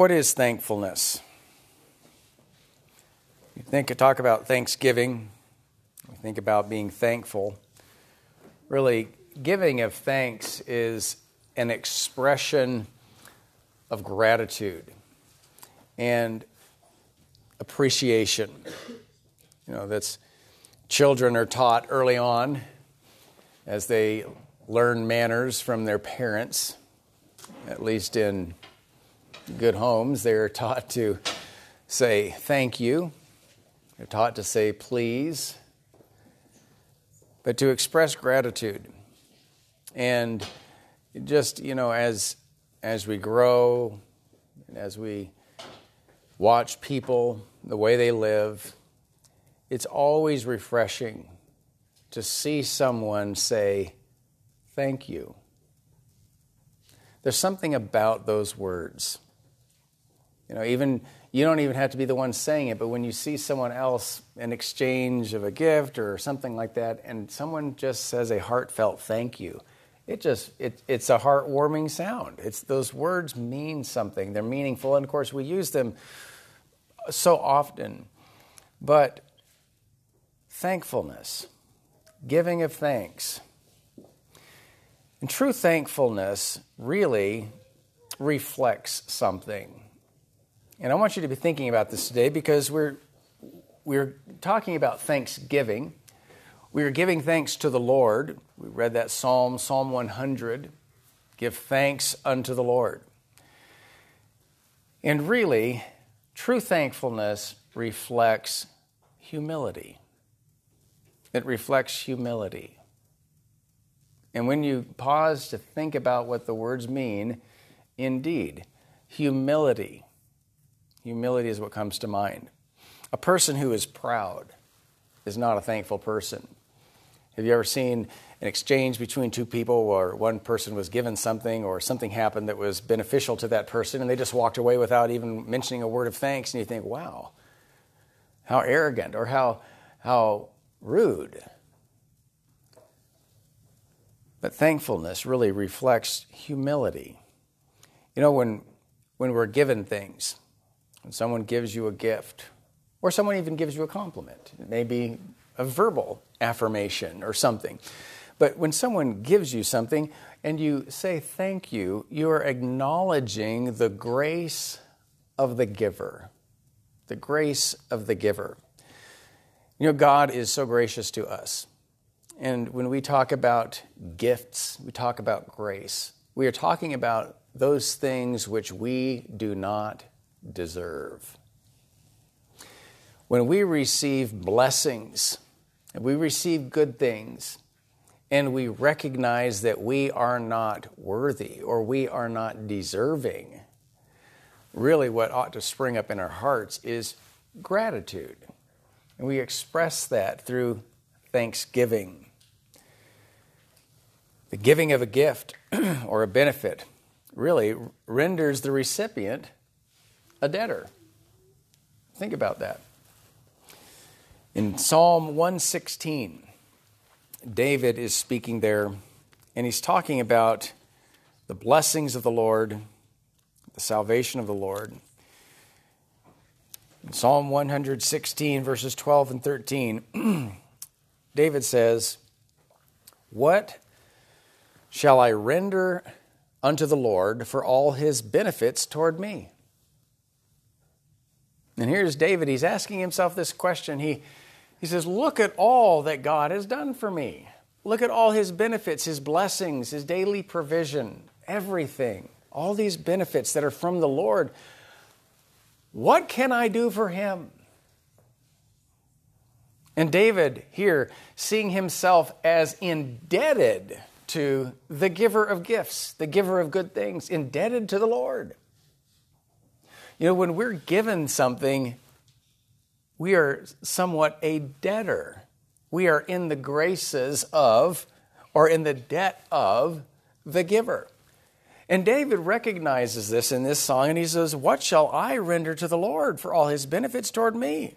What is thankfulness? You think talk about Thanksgiving, we think about being thankful. Really, giving of thanks is an expression of gratitude and appreciation. You know, that's children are taught early on as they learn manners from their parents, at least in good homes, they're taught to say thank you. They're taught to say please, but to express gratitude. And just, you know, as, as we grow, and as we watch people, the way they live, it's always refreshing to see someone say, Thank you. There's something about those words. You know, even you don't even have to be the one saying it, but when you see someone else in exchange of a gift or something like that, and someone just says a heartfelt thank you, it just it, it's a heartwarming sound. It's those words mean something. They're meaningful, and of course we use them so often. But thankfulness, giving of thanks, and true thankfulness really reflects something. And I want you to be thinking about this today because we're, we're talking about thanksgiving. We are giving thanks to the Lord. We read that psalm, Psalm 100 give thanks unto the Lord. And really, true thankfulness reflects humility. It reflects humility. And when you pause to think about what the words mean, indeed, humility. Humility is what comes to mind. A person who is proud is not a thankful person. Have you ever seen an exchange between two people where one person was given something or something happened that was beneficial to that person and they just walked away without even mentioning a word of thanks and you think, wow, how arrogant or how, how rude. But thankfulness really reflects humility. You know, when, when we're given things, when someone gives you a gift, or someone even gives you a compliment, it may be a verbal affirmation or something. But when someone gives you something and you say thank you, you are acknowledging the grace of the giver. The grace of the giver. You know, God is so gracious to us. And when we talk about gifts, we talk about grace. We are talking about those things which we do not deserve. When we receive blessings, and we receive good things, and we recognize that we are not worthy or we are not deserving, really what ought to spring up in our hearts is gratitude. And we express that through thanksgiving. The giving of a gift or a benefit really renders the recipient a debtor. Think about that. In Psalm 116, David is speaking there, and he's talking about the blessings of the Lord, the salvation of the Lord. In Psalm 116, verses 12 and 13, David says, What shall I render unto the Lord for all his benefits toward me? And here's David, he's asking himself this question. He, he says, Look at all that God has done for me. Look at all his benefits, his blessings, his daily provision, everything, all these benefits that are from the Lord. What can I do for him? And David here, seeing himself as indebted to the giver of gifts, the giver of good things, indebted to the Lord. You know, when we're given something, we are somewhat a debtor. We are in the graces of, or in the debt of, the giver. And David recognizes this in this song, and he says, What shall I render to the Lord for all his benefits toward me?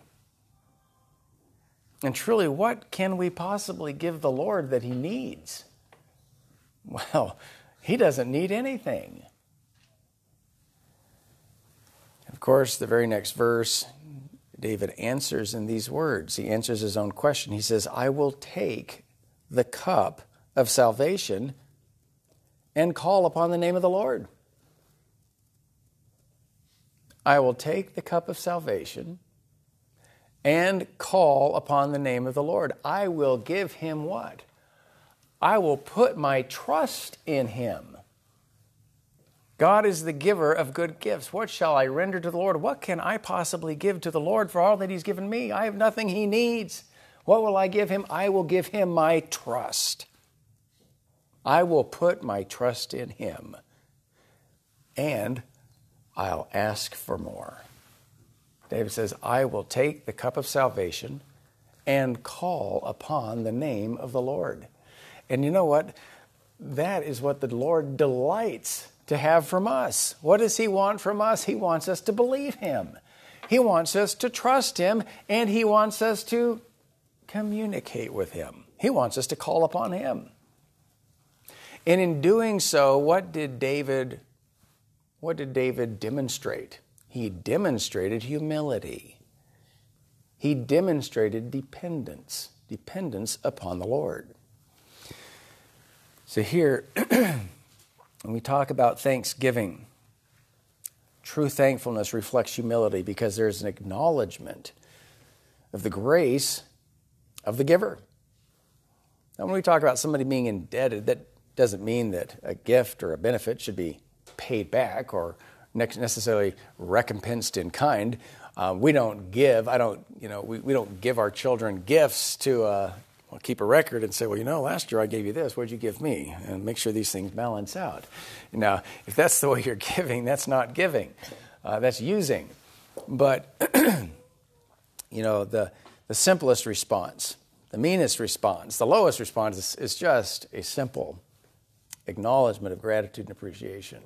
And truly, what can we possibly give the Lord that he needs? Well, he doesn't need anything. Course, the very next verse, David answers in these words. He answers his own question. He says, I will take the cup of salvation and call upon the name of the Lord. I will take the cup of salvation and call upon the name of the Lord. I will give him what? I will put my trust in him. God is the giver of good gifts. What shall I render to the Lord? What can I possibly give to the Lord for all that he's given me? I have nothing he needs. What will I give him? I will give him my trust. I will put my trust in him. And I'll ask for more. David says, I will take the cup of salvation and call upon the name of the Lord. And you know what? That is what the Lord delights to have from us. What does He want from us? He wants us to believe Him, He wants us to trust Him, and He wants us to communicate with Him. He wants us to call upon Him. And in doing so, what did David what did David demonstrate? He demonstrated humility. He demonstrated dependence, dependence upon the Lord. So here, we talk about thanksgiving, true thankfulness reflects humility because there's an acknowledgement of the grace of the giver. Now, when we talk about somebody being indebted, that doesn't mean that a gift or a benefit should be paid back or necessarily recompensed in kind. Uh, we don't give, I don't, you know, we, we don't give our children gifts to uh, keep a record and say, well, you know, last year I gave you this, what did you give me? And make sure these things balance out. Now, if that's the way you're giving, that's not giving, uh, that's using. But, you know, the, the simplest response, the meanest response, the lowest response is, is just a simple acknowledgement of gratitude and appreciation.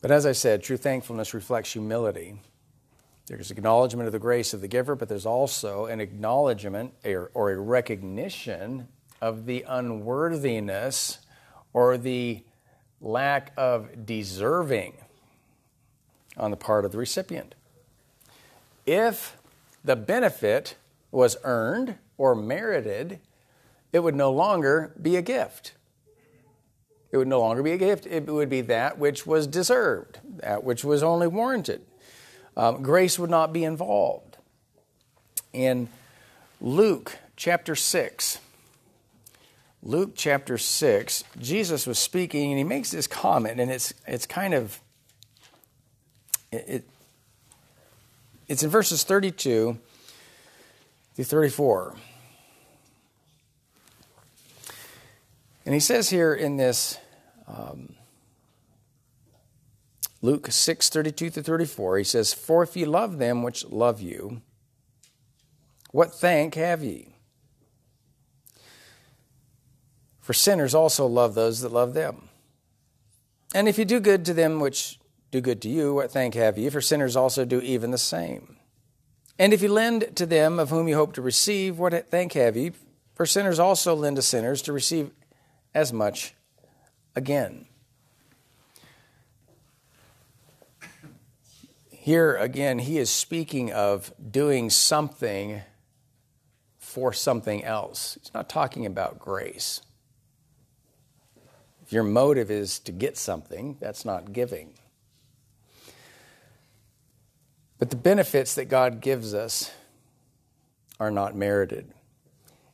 But as I said, true thankfulness reflects humility. There's acknowledgement of the grace of the giver, but there's also an acknowledgement or, a recognition of the unworthiness or the lack of deserving on the part of the recipient. If the benefit was earned or merited, it would no longer be a gift. It would no longer be a gift. It would be that which was deserved, that which was only warranted. Um, grace would not be involved. In Luke chapter 6, Luke chapter 6, Jesus was speaking and he makes this comment, and it's, it's kind of, it, it it's in verses 32 through 34. And he says here in this um, Luke 6 32 to 34, he says, For if ye love them which love you, what thank have ye? For sinners also love those that love them. And if you do good to them which do good to you, what thank have ye? For sinners also do even the same. And if you lend to them of whom you hope to receive, what thank have ye? For sinners also lend to sinners to receive as much again. Here again, he is speaking of doing something for something else. He's not talking about grace. If your motive is to get something, that's not giving. But the benefits that God gives us are not merited.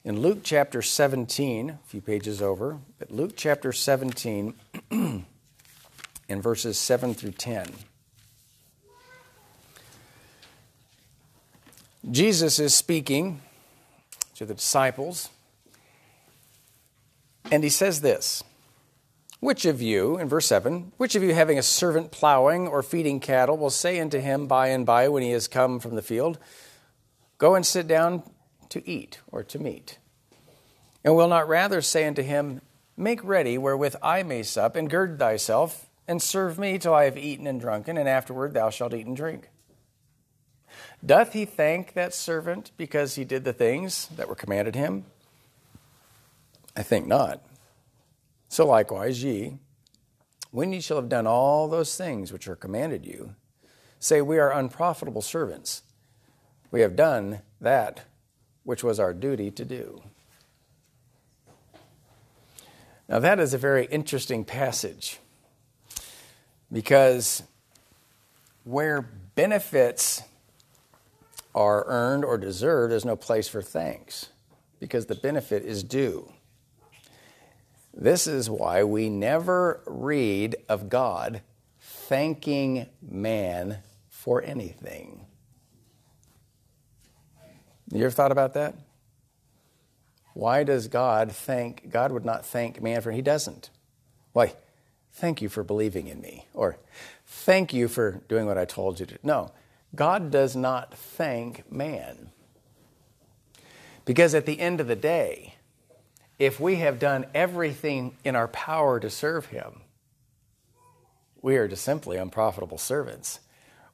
In Luke chapter 17, a few pages over, but Luke chapter 17, in verses 7 through 10. Jesus is speaking to the disciples, and he says this Which of you, in verse 7, which of you having a servant plowing or feeding cattle will say unto him by and by when he has come from the field, Go and sit down to eat or to meat? And will not rather say unto him, Make ready wherewith I may sup, and gird thyself, and serve me till I have eaten and drunken, and afterward thou shalt eat and drink? Doth he thank that servant because he did the things that were commanded him? I think not. So likewise, ye, when ye shall have done all those things which are commanded you, say, We are unprofitable servants. We have done that which was our duty to do. Now, that is a very interesting passage because where benefits are earned or deserved, there's no place for thanks because the benefit is due. This is why we never read of God thanking man for anything. You ever thought about that? Why does God thank, God would not thank man for, he doesn't. Why? Thank you for believing in me. Or thank you for doing what I told you to. No, God does not thank man. Because at the end of the day, if we have done everything in our power to serve him, we are just simply unprofitable servants.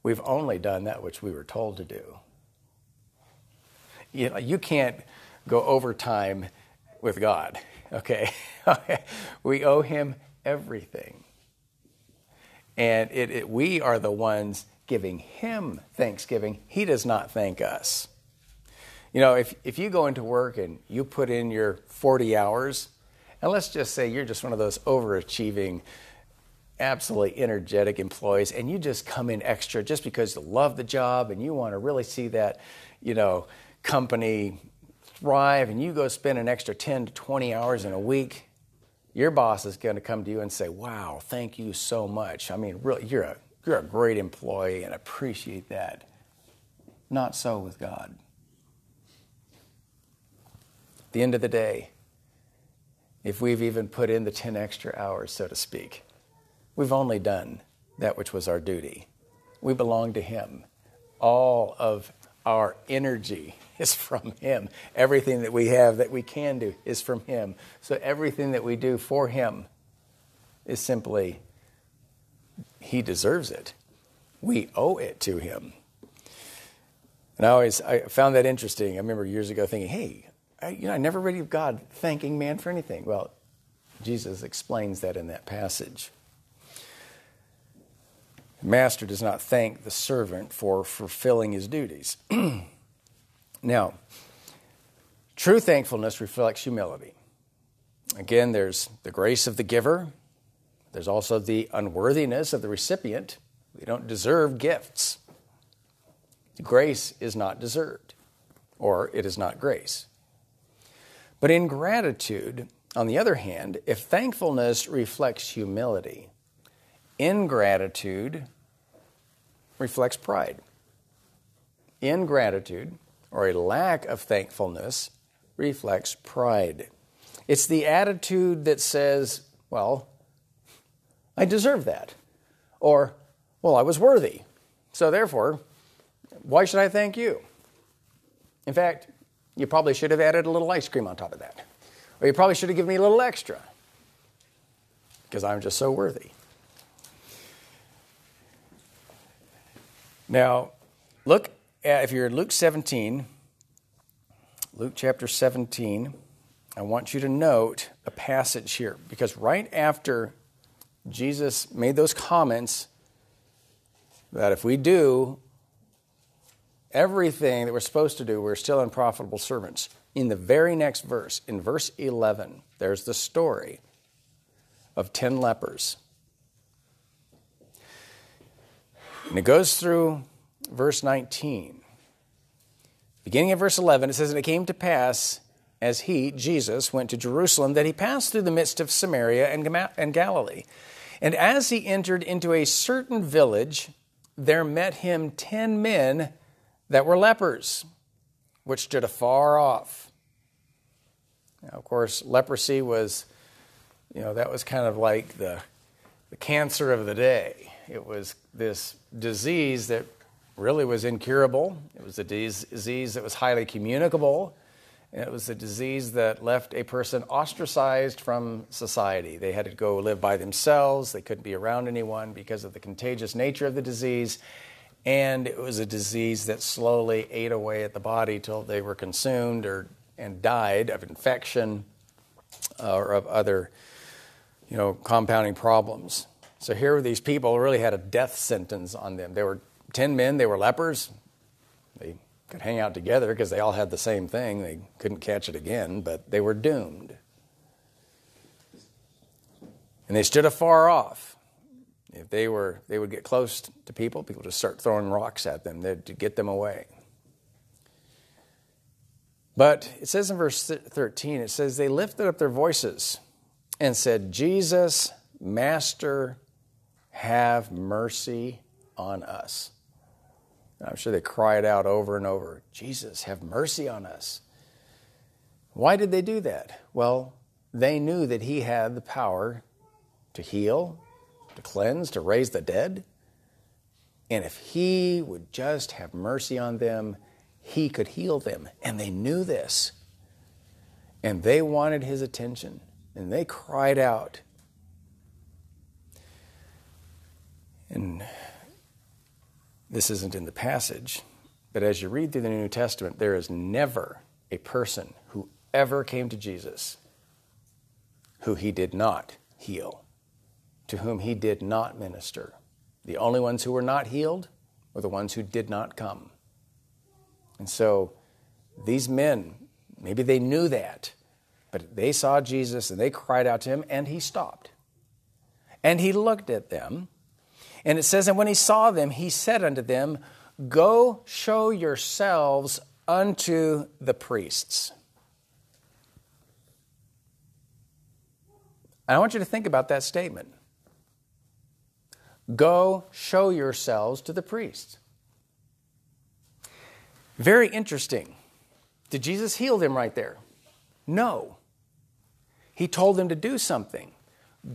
We've only done that which we were told to do. You know, you can't go overtime with God. Okay? we owe Him everything. And it, it, we are the ones giving Him thanksgiving. He does not thank us. You know, if, if you go into work and you put in your 40 hours, and let's just say you're just one of those overachieving, absolutely energetic employees, and you just come in extra just because you love the job and you want to really see that, you know, company thrive and you go spend an extra 10 to 20 hours in a week, your boss is going to come to you and say, Wow, thank you so much. I mean, really, you're a, you're a great employee and appreciate that. Not so with God. At the end of the day, if we've even put in the 10 extra hours, so to speak, we've only done that which was our duty. We belong to Him. All of our energy is from Him. Everything that we have that we can do is from Him. So everything that we do for Him is simply, He deserves it. We owe it to Him. And I always I found that interesting. I remember years ago thinking, hey, I, you know, I never read of God thanking man for anything. Well, Jesus explains that in that passage. The master does not thank the servant for fulfilling his duties. now, true thankfulness reflects humility. Again, there's the grace of the giver, there's also the unworthiness of the recipient. We don't deserve gifts. Grace is not deserved, or it is not grace. But in gratitude, on the other hand, if thankfulness reflects humility, Ingratitude reflects pride. Ingratitude, or a lack of thankfulness, reflects pride. It's the attitude that says, well, I deserve that. Or, well, I was worthy. So therefore, why should I thank you? In fact, you probably should have added a little ice cream on top of that. Or you probably should have given me a little extra because I'm just so worthy. Now, look at, if you're in Luke 17, Luke chapter 17, I want you to note a passage here because right after Jesus made those comments that if we do everything that we're supposed to do, we're still unprofitable servants. In the very next verse, in verse 11, there's the story of 10 lepers. And it goes through verse 19. Beginning of verse 11, it says, And it came to pass as he, Jesus, went to Jerusalem that he passed through the midst of Samaria and Galilee. And as he entered into a certain village, there met him ten men that were lepers, which stood afar off. Now, of course, leprosy was, you know, that was kind of like the, the cancer of the day. It was this disease that really was incurable. It was a disease that was highly communicable. It was a disease that left a person ostracized from society. They had to go live by themselves. They couldn't be around anyone because of the contagious nature of the disease. And it was a disease that slowly ate away at the body till they were consumed or and died of infection uh, or of other, you know, compounding problems. So here were these people who really had a death sentence on them. There were 10 men, they were lepers. Could hang out together because they all had the same thing. They couldn't catch it again, but they were doomed. And they stood afar off. If they were, they would get close to people, people just start throwing rocks at them to get them away. But it says in verse 13, it says, They lifted up their voices and said, Jesus, Master, have mercy on us. I'm sure they cried out over and over, Jesus, have mercy on us. Why did they do that? Well, they knew that he had the power to heal, to cleanse, to raise the dead. And if he would just have mercy on them, he could heal them. And they knew this. And they wanted his attention. And they cried out, And this isn't in the passage, but as you read through the New Testament, there is never a person who ever came to Jesus who he did not heal, to whom he did not minister. The only ones who were not healed were the ones who did not come. And so these men, maybe they knew that, but they saw Jesus and they cried out to him, and he stopped. And he looked at them and it says, And when he saw them, he said unto them, Go show yourselves unto the priests. And I want you to think about that statement. Go show yourselves to the priests. Very interesting. Did Jesus heal them right there? No. He told them to do something.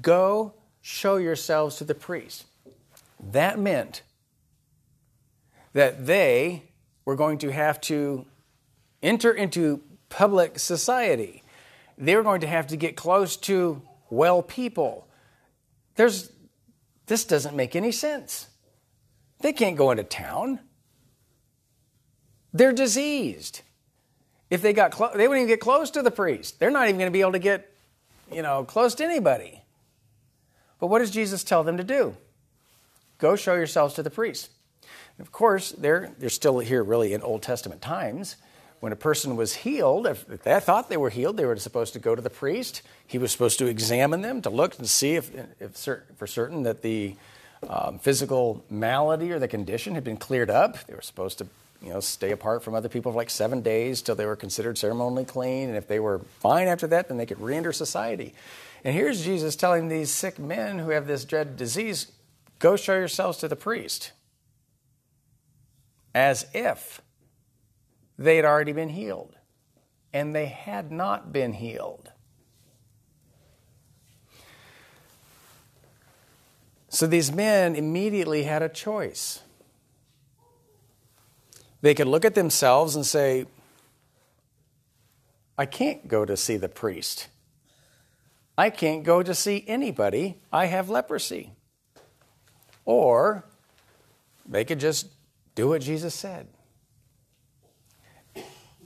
Go show yourselves to the priest. That meant that they were going to have to enter into public society. They were going to have to get close to well people. There's, this doesn't make any sense. They can't go into town. They're diseased. If they got close, they wouldn't even get close to the priest. They're not even going to be able to get, you know, close to anybody. But what does Jesus tell them to do? Go show yourselves to the priest. Of course, they're, they're still here really in Old Testament times. When a person was healed, if they thought they were healed, they were supposed to go to the priest. He was supposed to examine them to look and see if, if for certain that the um, physical malady or the condition had been cleared up. They were supposed to you know, stay apart from other people for like seven days till they were considered ceremonially clean. And if they were fine after that, then they could re enter society. And here's Jesus telling these sick men who have this dread disease Go show yourselves to the priest. As if they had already been healed. And they had not been healed. So these men immediately had a choice. They could look at themselves and say, I can't go to see the priest. I can't go to see anybody. I have leprosy. Or they could just do what Jesus said.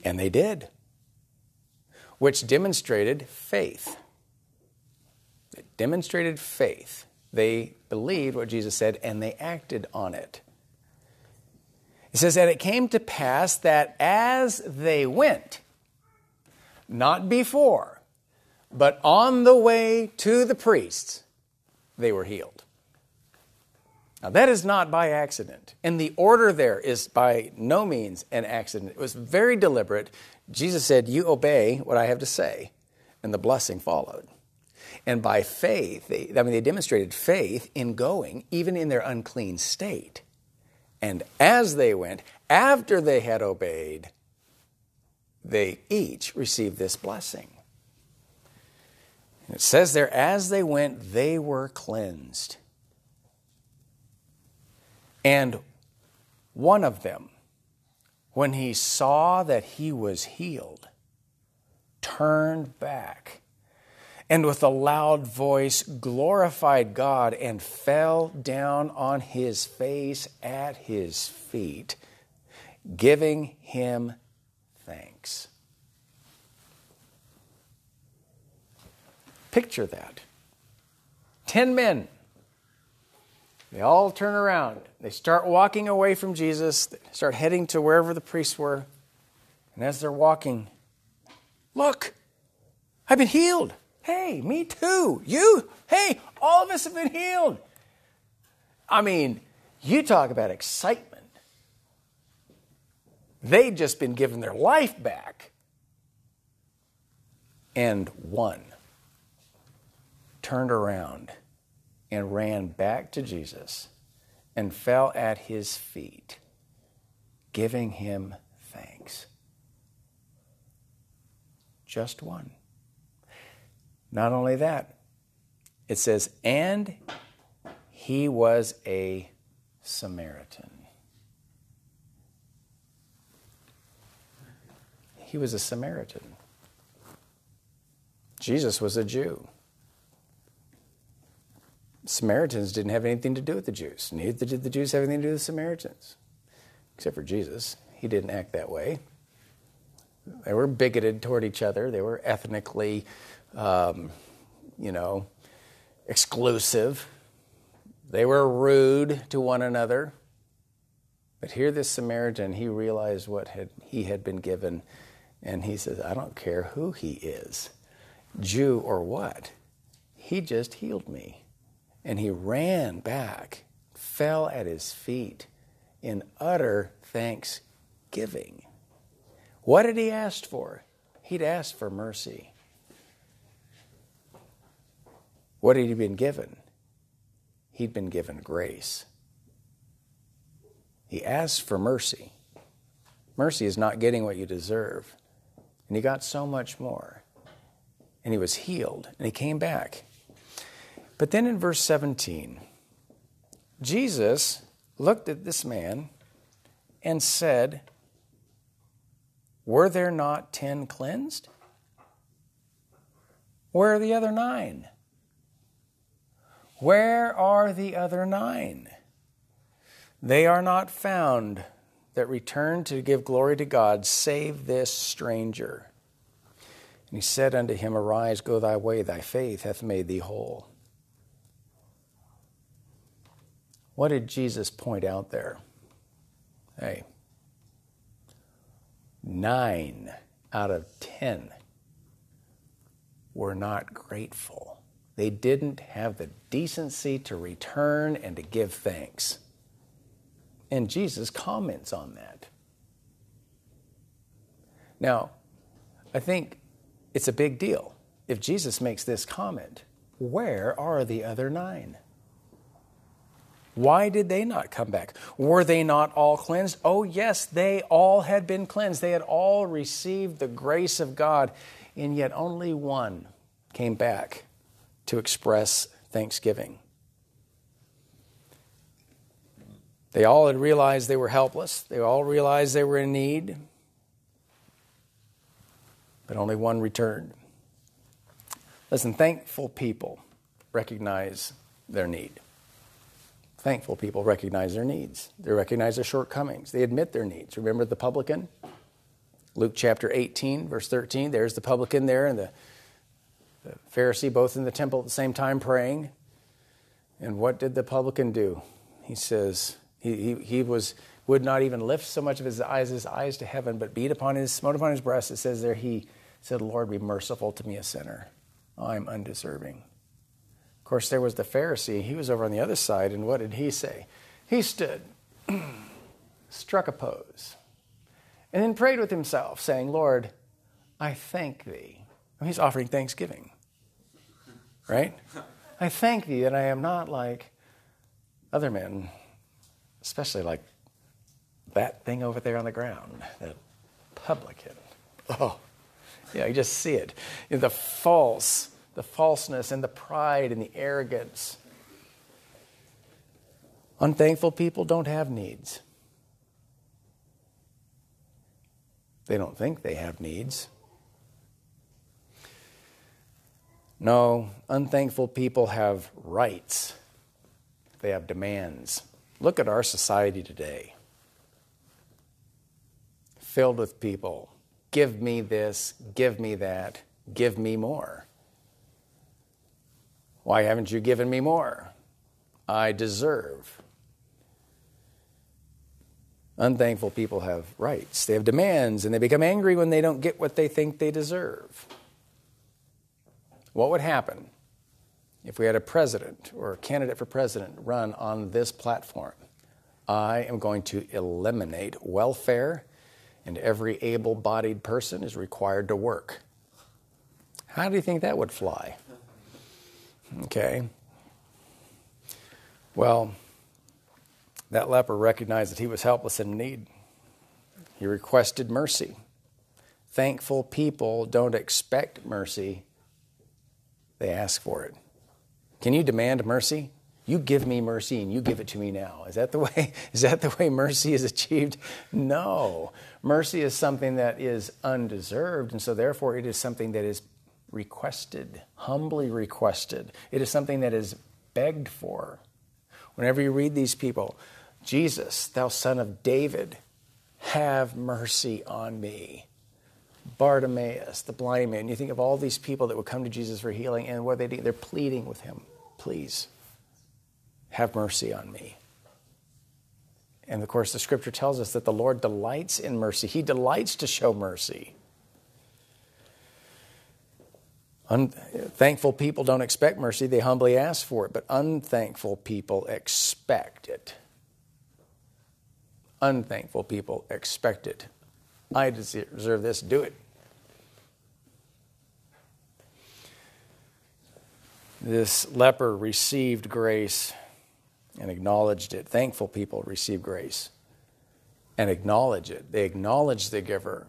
And they did, which demonstrated faith. It demonstrated faith. They believed what Jesus said and they acted on it. It says, And it came to pass that as they went, not before, but on the way to the priests, they were healed. Now, that is not by accident. And the order there is by no means an accident. It was very deliberate. Jesus said, You obey what I have to say, and the blessing followed. And by faith, they, I mean, they demonstrated faith in going, even in their unclean state. And as they went, after they had obeyed, they each received this blessing. And it says there, as they went, they were cleansed. And one of them, when he saw that he was healed, turned back and with a loud voice glorified God and fell down on his face at his feet, giving him thanks. Picture that. Ten men They all turn around. They start walking away from Jesus, they start heading to wherever the priests were. And as they're walking, look, I've been healed. Hey, me too. You, hey, all of us have been healed. I mean, you talk about excitement. They'd just been given their life back. And one turned around and ran back to Jesus and fell at his feet, giving him thanks. Just one. Not only that, it says, and he was a Samaritan. He was a Samaritan. Jesus was a Jew. Samaritans didn't have anything to do with the Jews. Neither did the Jews have anything to do with the Samaritans, except for Jesus. He didn't act that way. They were bigoted toward each other. They were ethnically, um, you know, exclusive. They were rude to one another. But here, this Samaritan, he realized what had, he had been given, and he says, I don't care who he is, Jew or what. He just healed me. And he ran back, fell at his feet in utter thanksgiving. What had he asked for? He'd asked for mercy. What had he been given? He'd been given grace. He asked for mercy. Mercy is not getting what you deserve. And he got so much more. And he was healed, and he came back. But then in verse 17, Jesus looked at this man and said, Were there not ten cleansed? Where are the other nine? Where are the other nine? They are not found that return to give glory to God, save this stranger. And he said unto him, Arise, go thy way, thy faith hath made thee whole. What did Jesus point out there? Hey, nine out of ten were not grateful. They didn't have the decency to return and to give thanks. And Jesus comments on that. Now, I think it's a big deal. If Jesus makes this comment, where are the other nine? Why did they not come back? Were they not all cleansed? Oh, yes, they all had been cleansed. They had all received the grace of God, and yet only one came back to express thanksgiving. They all had realized they were helpless, they all realized they were in need, but only one returned. Listen, thankful people recognize their need. Thankful people recognize their needs. They recognize their shortcomings. They admit their needs. Remember the publican? Luke chapter 18, verse 13. There's the publican there and the, the Pharisee both in the temple at the same time praying. And what did the publican do? He says, he, he, he was would not even lift so much of his eyes, his eyes to heaven, but beat upon his smote upon his breast. It says there he said, Lord, be merciful to me, a sinner. I'm undeserving course, there was the Pharisee. He was over on the other side, and what did he say? He stood, struck a pose, and then prayed with himself, saying, Lord, I thank thee. he's offering thanksgiving, right? I thank thee that I am not like other men, especially like that thing over there on the ground, that publican. Oh, yeah, you just see it. The false the falseness and the pride and the arrogance. Unthankful people don't have needs. They don't think they have needs. No, unthankful people have rights, they have demands. Look at our society today filled with people. Give me this, give me that, give me more. Why haven't you given me more? I deserve. Unthankful people have rights, they have demands, and they become angry when they don't get what they think they deserve. What would happen if we had a president or a candidate for president run on this platform? I am going to eliminate welfare, and every able bodied person is required to work. How do you think that would fly? Okay. Well, that leper recognized that he was helpless and in need. He requested mercy. Thankful people don't expect mercy, they ask for it. Can you demand mercy? You give me mercy and you give it to me now. Is that the way is that the way mercy is achieved? No. Mercy is something that is undeserved and so therefore it is something that is requested, humbly requested. It is something that is begged for. Whenever you read these people, Jesus, thou son of David, have mercy on me. Bartimaeus, the blind man. You think of all these people that would come to Jesus for healing, and what they do, they're pleading with him, please, have mercy on me. And of course, the scripture tells us that the Lord delights in mercy. He delights to show mercy. Unthankful people don't expect mercy, they humbly ask for it. But unthankful people expect it. Unthankful people expect it. I deserve this, do it. This leper received grace and acknowledged it. Thankful people receive grace and acknowledge it. They acknowledge the giver,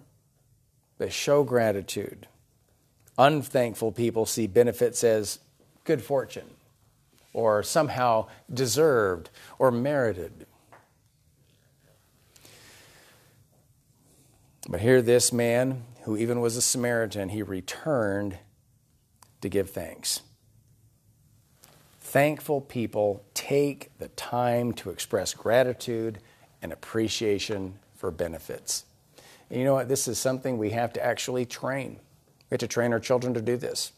they show gratitude. Unthankful people see benefits as good fortune or somehow deserved or merited. But here, this man, who even was a Samaritan, he returned to give thanks. Thankful people take the time to express gratitude and appreciation for benefits. And you know what? This is something we have to actually train. We have to train our children to do this.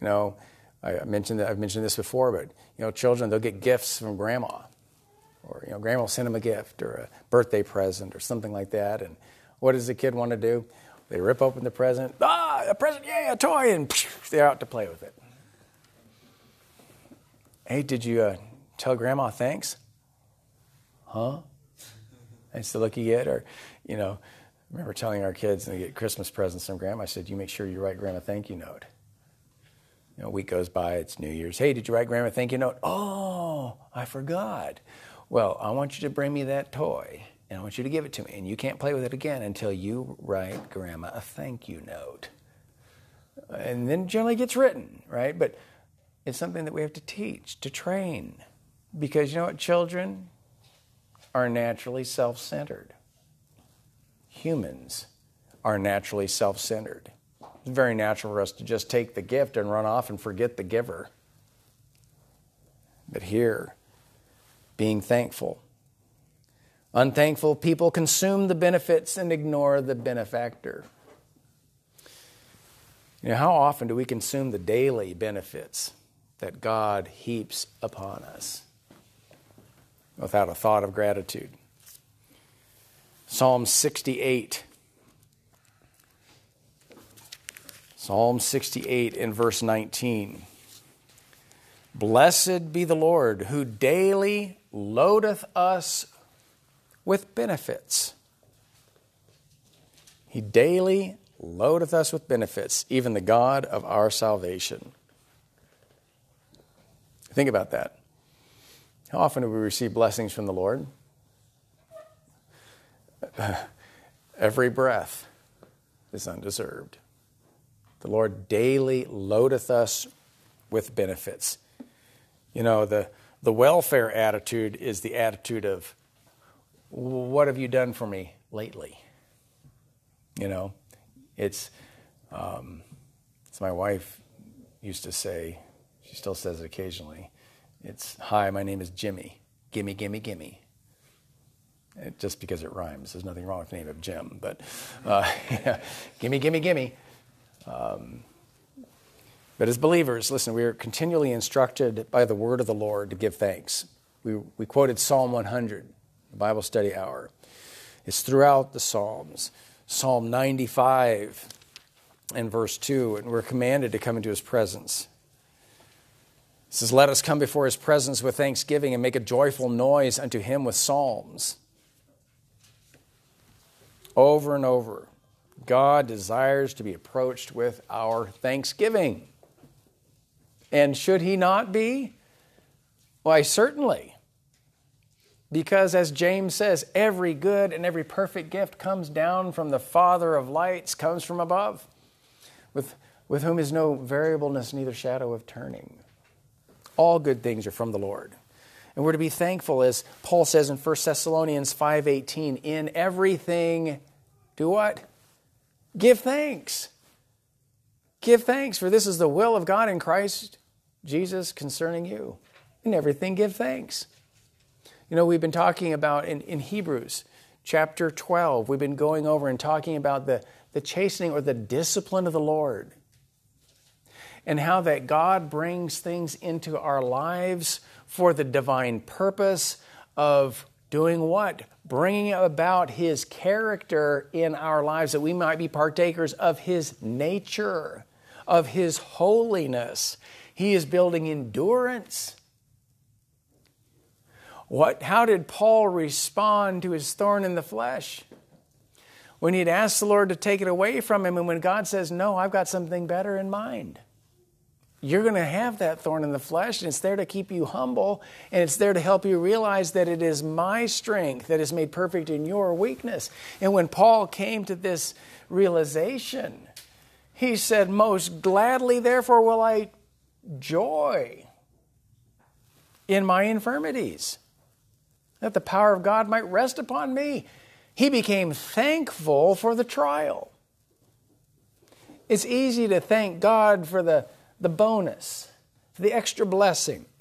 You know, I mentioned that I've mentioned this before, but you know, children they'll get gifts from grandma, or you know, grandma will send them a gift or a birthday present or something like that. And what does the kid want to do? They rip open the present. Ah, a present, yeah, a toy, and they're out to play with it. Hey, did you uh, tell grandma thanks? Huh? That's the look you get, or you know, remember telling our kids and they get Christmas presents from grandma. I said, "You make sure you write grandma a thank you note." You know, a week goes by, it's New Year's. Hey, did you write grandma a thank you note? Oh, I forgot. Well, I want you to bring me that toy and I want you to give it to me. And you can't play with it again until you write grandma a thank you note. And then generally gets written, right? But it's something that we have to teach, to train. Because you know what? Children are naturally self centered humans are naturally self centered. It's very natural for us to just take the gift and run off and forget the giver. But here, being thankful. Unthankful people consume the benefits and ignore the benefactor. You know, how often do we consume the daily benefits that God heaps upon us without a thought of gratitude? Psalm 68. Psalm 68 in verse 19. Blessed be the Lord who daily loadeth us with benefits. He daily loadeth us with benefits, even the God of our salvation. Think about that. How often do we receive blessings from the Lord? every breath is undeserved. The Lord daily loadeth us with benefits. You know, the, the welfare attitude is the attitude of, what have you done for me lately? You know, it's, um, it's my wife used to say, she still says it occasionally, it's, hi, my name is Jimmy. Gimme, gimme, gimme it, just because it rhymes. There's nothing wrong with the name of Jim, but uh, gimme, gimme, gimme. Um, But as believers, listen, we are continually instructed by the word of the Lord to give thanks. We, we quoted Psalm 100, the Bible study hour. It's throughout the Psalms. Psalm 95 and verse 2, and we're commanded to come into his presence. It says, Let us come before his presence with thanksgiving and make a joyful noise unto him with psalms. Over and over, God desires to be approached with our thanksgiving. And should he not be? Why, certainly. Because as James says, every good and every perfect gift comes down from the Father of lights, comes from above, with, with whom is no variableness, neither shadow of turning. All good things are from the Lord. And we're to be thankful, as Paul says in 1 Thessalonians 5.18, in everything, do what? Give thanks. Give thanks, for this is the will of God in Christ Jesus concerning you. In everything, give thanks. You know, we've been talking about in, in Hebrews chapter 12, we've been going over and talking about the, the chastening or the discipline of the Lord and how that God brings things into our lives for the divine purpose of doing what? Bringing about His character in our lives that we might be partakers of His nature, of His holiness. He is building endurance. What, how did Paul respond to his thorn in the flesh? When he'd asked the Lord to take it away from him, and when God says, No, I've got something better in mind you're going to have that thorn in the flesh, and it's there to keep you humble, and it's there to help you realize that it is my strength that is made perfect in your weakness. And when Paul came to this realization, he said, Most gladly, therefore, will I joy in my infirmities, that the power of God might rest upon me. He became thankful for the trial. It's easy to thank God for the the bonus, the extra blessing.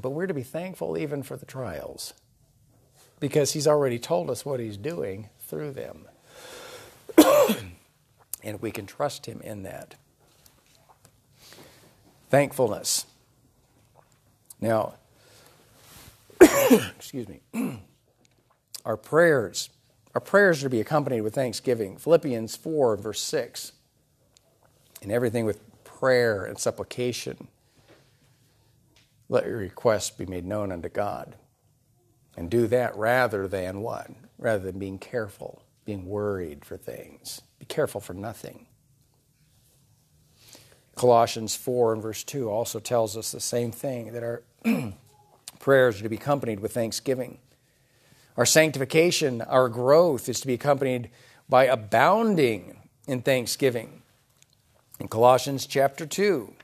but we're to be thankful even for the trials because He's already told us what He's doing through them. and we can trust Him in that. Thankfulness. Now, excuse me, our prayers, our prayers are to be accompanied with thanksgiving. Philippians 4, verse 6. And everything with prayer and supplication, let your requests be made known unto God. And do that rather than what? Rather than being careful, being worried for things. Be careful for nothing. Colossians 4 and verse 2 also tells us the same thing that our prayers are to be accompanied with thanksgiving. Our sanctification, our growth is to be accompanied by abounding in thanksgiving in Colossians chapter 2,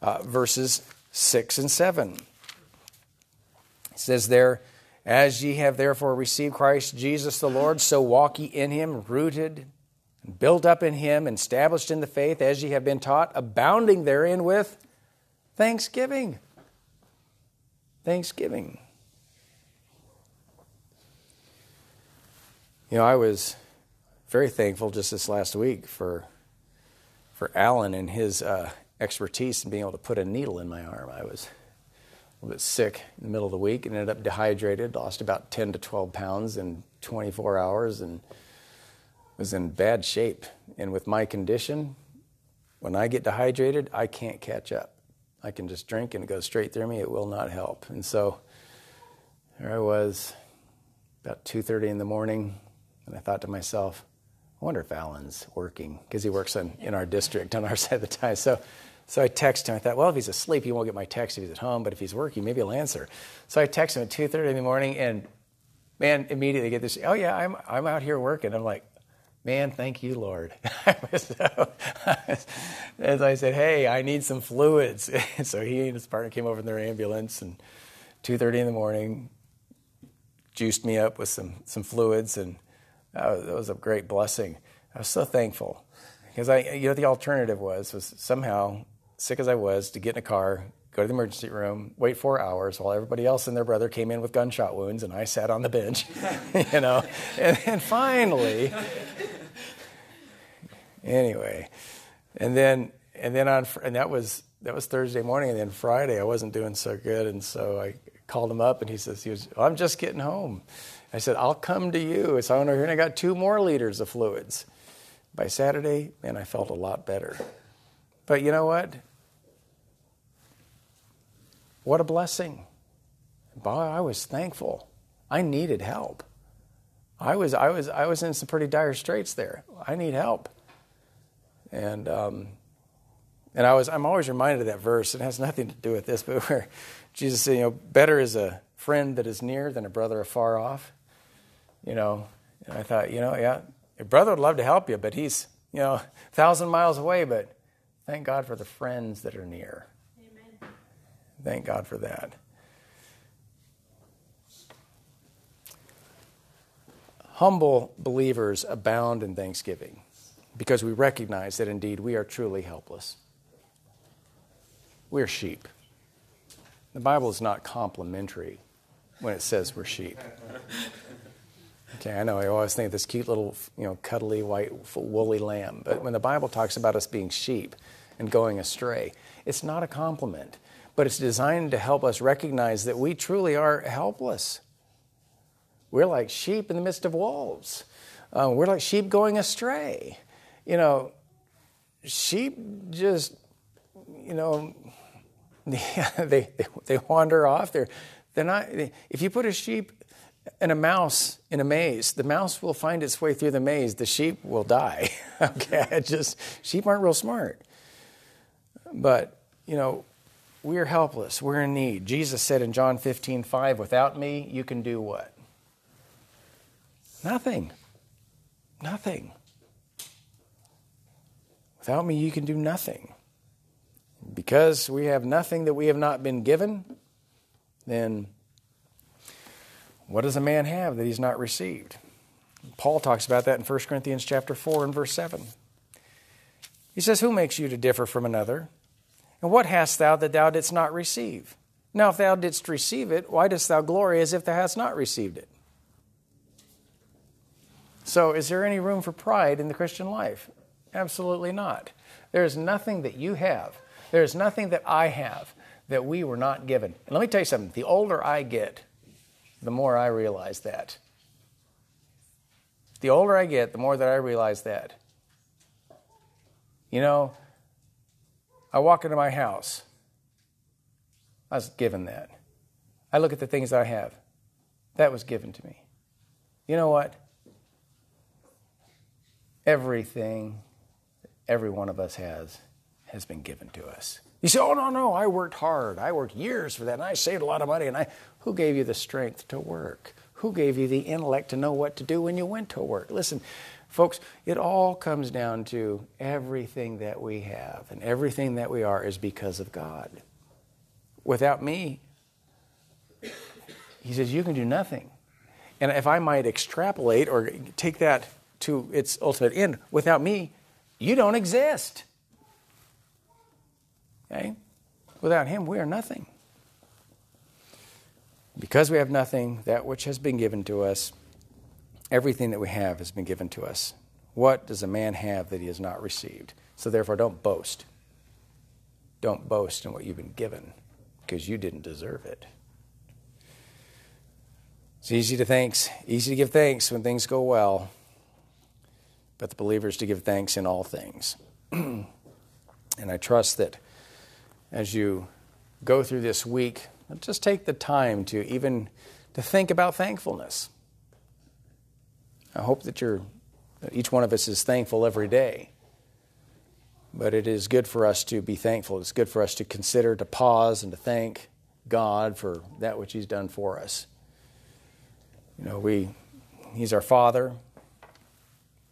uh, verses 6 and 7. It says there, As ye have therefore received Christ Jesus the Lord, so walk ye in him, rooted, built up in him, established in the faith as ye have been taught, abounding therein with thanksgiving. Thanksgiving. You know, I was very thankful just this last week for for Alan and his uh, expertise in being able to put a needle in my arm. I was a little bit sick in the middle of the week and ended up dehydrated, lost about 10 to 12 pounds in 24 hours, and was in bad shape. And with my condition, when I get dehydrated, I can't catch up. I can just drink and it goes straight through me. It will not help. And so there I was, about 2:30 in the morning, and I thought to myself, I wonder if Alan's working because he works in, in our district on our side of the time. So, so I text him. I thought, well, if he's asleep, he won't get my text if he's at home. But if he's working, maybe he'll answer. So I text him at 2:30 in the morning, and man, immediately get this. Oh yeah, I'm I'm out here working. I'm like, man, thank you, Lord. so, as I said, hey, I need some fluids. so he and his partner came over in their ambulance, and 2:30 in the morning, juiced me up with some some fluids and was, that was a great blessing. I was so thankful because I, you know, the alternative was was somehow, sick as I was, to get in a car, go to the emergency room, wait four hours while everybody else and their brother came in with gunshot wounds, and I sat on the bench, you know, and, and finally, anyway, and then and then on and that was that was Thursday morning, and then Friday I wasn't doing so good, and so I called him up, and he says he was well, I'm just getting home. I said I'll come to you. So I went over here and I got two more liters of fluids. By Saturday, man, I felt a lot better. But you know what? What a blessing. Boy, I was thankful. I needed help. I was, I was, I was in some pretty dire straits there. I need help. And, um, and I was, I'm always reminded of that verse. It has nothing to do with this, but where Jesus said, you know, better is a friend that is near than a brother afar off. You know, and I thought, you know, yeah, your brother would love to help you, but he's, you know, a thousand miles away, but thank God for the friends that are near. Amen. Thank God for that. Humble believers abound in thanksgiving because we recognize that indeed we are truly helpless. We're sheep. The Bible is not complimentary when it says we're sheep. Okay, I know I always think of this cute little, you know, cuddly white woolly lamb, but when the Bible talks about us being sheep and going astray, it's not a compliment, but it's designed to help us recognize that we truly are helpless. We're like sheep in the midst of wolves. Uh, we're like sheep going astray. You know, sheep just, you know, they, they, they wander off. They're, they're not, if you put a sheep and a mouse in a maze, the mouse will find its way through the maze. The sheep will die. okay, just sheep aren't real smart. But you know, we are helpless. We're in need. Jesus said in John 15, 5, without me, you can do what? Nothing. Nothing. Without me, you can do nothing. Because we have nothing that we have not been given, then what does a man have that he's not received? Paul talks about that in 1 Corinthians chapter 4 and verse 7. He says, Who makes you to differ from another? And what hast thou that thou didst not receive? Now, if thou didst receive it, why dost thou glory as if thou hast not received it? So, is there any room for pride in the Christian life? Absolutely not. There is nothing that you have, there is nothing that I have that we were not given. And let me tell you something the older I get, the more I realize that. The older I get, the more that I realize that. You know, I walk into my house, I was given that. I look at the things I have, that was given to me. You know what? everything every one of us has has been given to us. You say, "Oh no, no, I worked hard. I worked years for that, and I saved a lot of money." And I, who gave you the strength to work? Who gave you the intellect to know what to do when you went to work? Listen, folks, it all comes down to everything that we have and everything that we are is because of God. Without me, He says, you can do nothing. And if I might extrapolate or take that to its ultimate end. Without me, you don't exist. Okay? Without Him, we are nothing. Because we have nothing, that which has been given to us, everything that we have has been given to us. What does a man have that he has not received? So therefore, don't boast. Don't boast in what you've been given because you didn't deserve it. It's easy to thanks, easy to give thanks when things go well but the believers to give thanks in all things. and I trust that as you go through this week, just take the time to even to think about thankfulness. I hope that you're that each one of us is thankful every day. But it is good for us to be thankful. It's good for us to consider, to pause, and to thank God for that which He's done for us. You know, we He's our Father.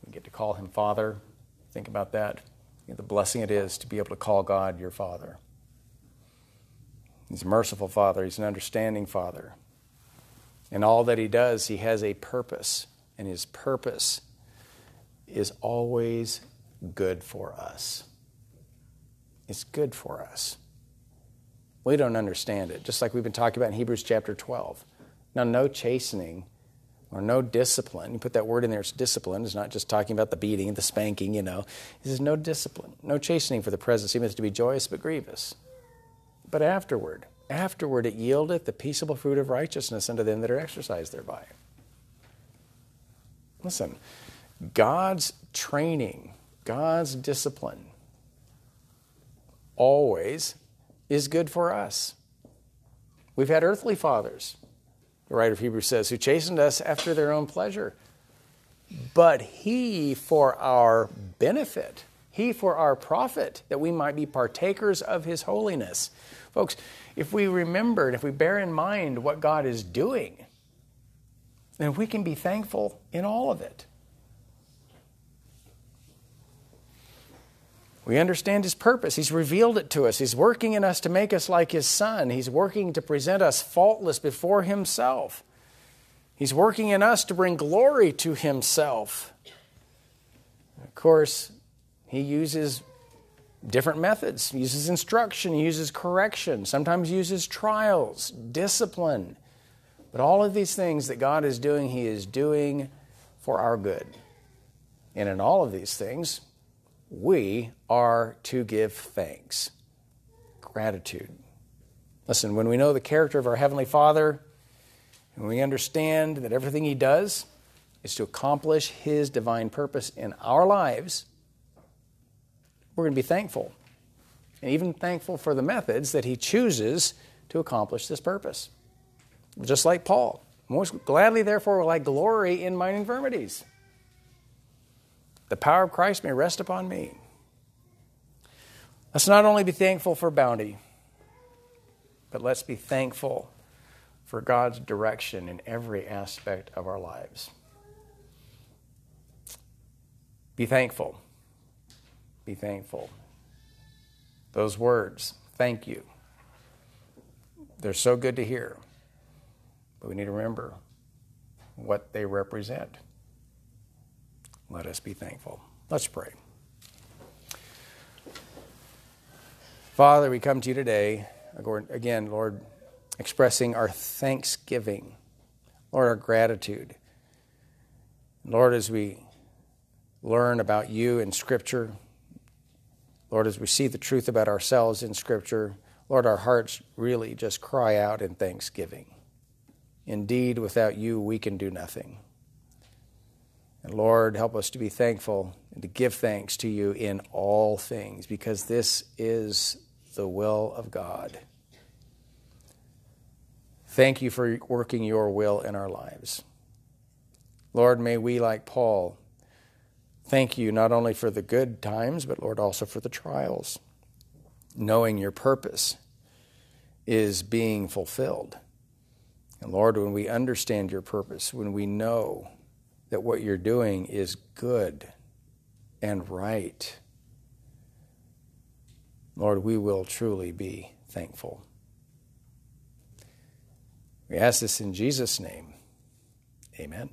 We get to call him Father. Think about that. You know, the blessing it is to be able to call God your Father. He's a merciful Father, He's an understanding Father. And all that He does, He has a purpose. And His purpose is always good for us. It's good for us. We don't understand it, just like we've been talking about in Hebrews chapter 12. Now, no chastening or no discipline. You put that word in there, it's discipline. It's not just talking about the beating, the spanking, you know. He says, no discipline, no chastening for the present seemeth to be joyous but grievous. But afterward, afterward it yieldeth the peaceable fruit of righteousness unto them that are exercised thereby. Listen, God's training, God's discipline, always is good for us. We've had earthly fathers the writer of Hebrews says, who chastened us after their own pleasure. But he for our benefit, he for our profit, that we might be partakers of his holiness. Folks, if we remember and if we bear in mind what God is doing, then we can be thankful in all of it. We understand His purpose. He's revealed it to us. He's working in us to make us like His Son. He's working to present us faultless before Himself. He's working in us to bring glory to Himself. Of course, He uses different methods. He uses instruction, He uses correction, sometimes uses trials, discipline. But all of these things that God is doing, He is doing for our good. And in all of these things, we are to give thanks. Gratitude. Listen, when we know the character of our Heavenly Father, and we understand that everything He does is to accomplish His divine purpose in our lives, we're going to be thankful. And even thankful for the methods that He chooses to accomplish this purpose. Just like Paul. Most gladly, therefore, will I glory in mine infirmities the power of Christ may rest upon me. Let's not only be thankful for bounty, but let's be thankful for God's direction in every aspect of our lives. Be thankful. Be thankful. Those words, thank you, they're so good to hear. But we need to remember what they represent. Let us be thankful. Let's pray. Father, we come to you today, again, Lord, expressing our thanksgiving, Lord, our gratitude. Lord, as we learn about you in Scripture, Lord, as we see the truth about ourselves in Scripture, Lord, our hearts really just cry out in thanksgiving. Indeed, without you, we can do nothing. And Lord, help us to be thankful and to give thanks to you in all things, because this is the will of God. Thank you for working your will in our lives. Lord, may we, like Paul, thank you not only for the good times, but Lord, also for the trials, knowing your purpose is being fulfilled. And Lord, when we understand your purpose, when we know that what you're doing is good and right, Lord, we will truly be thankful. We ask this in Jesus' name. Amen.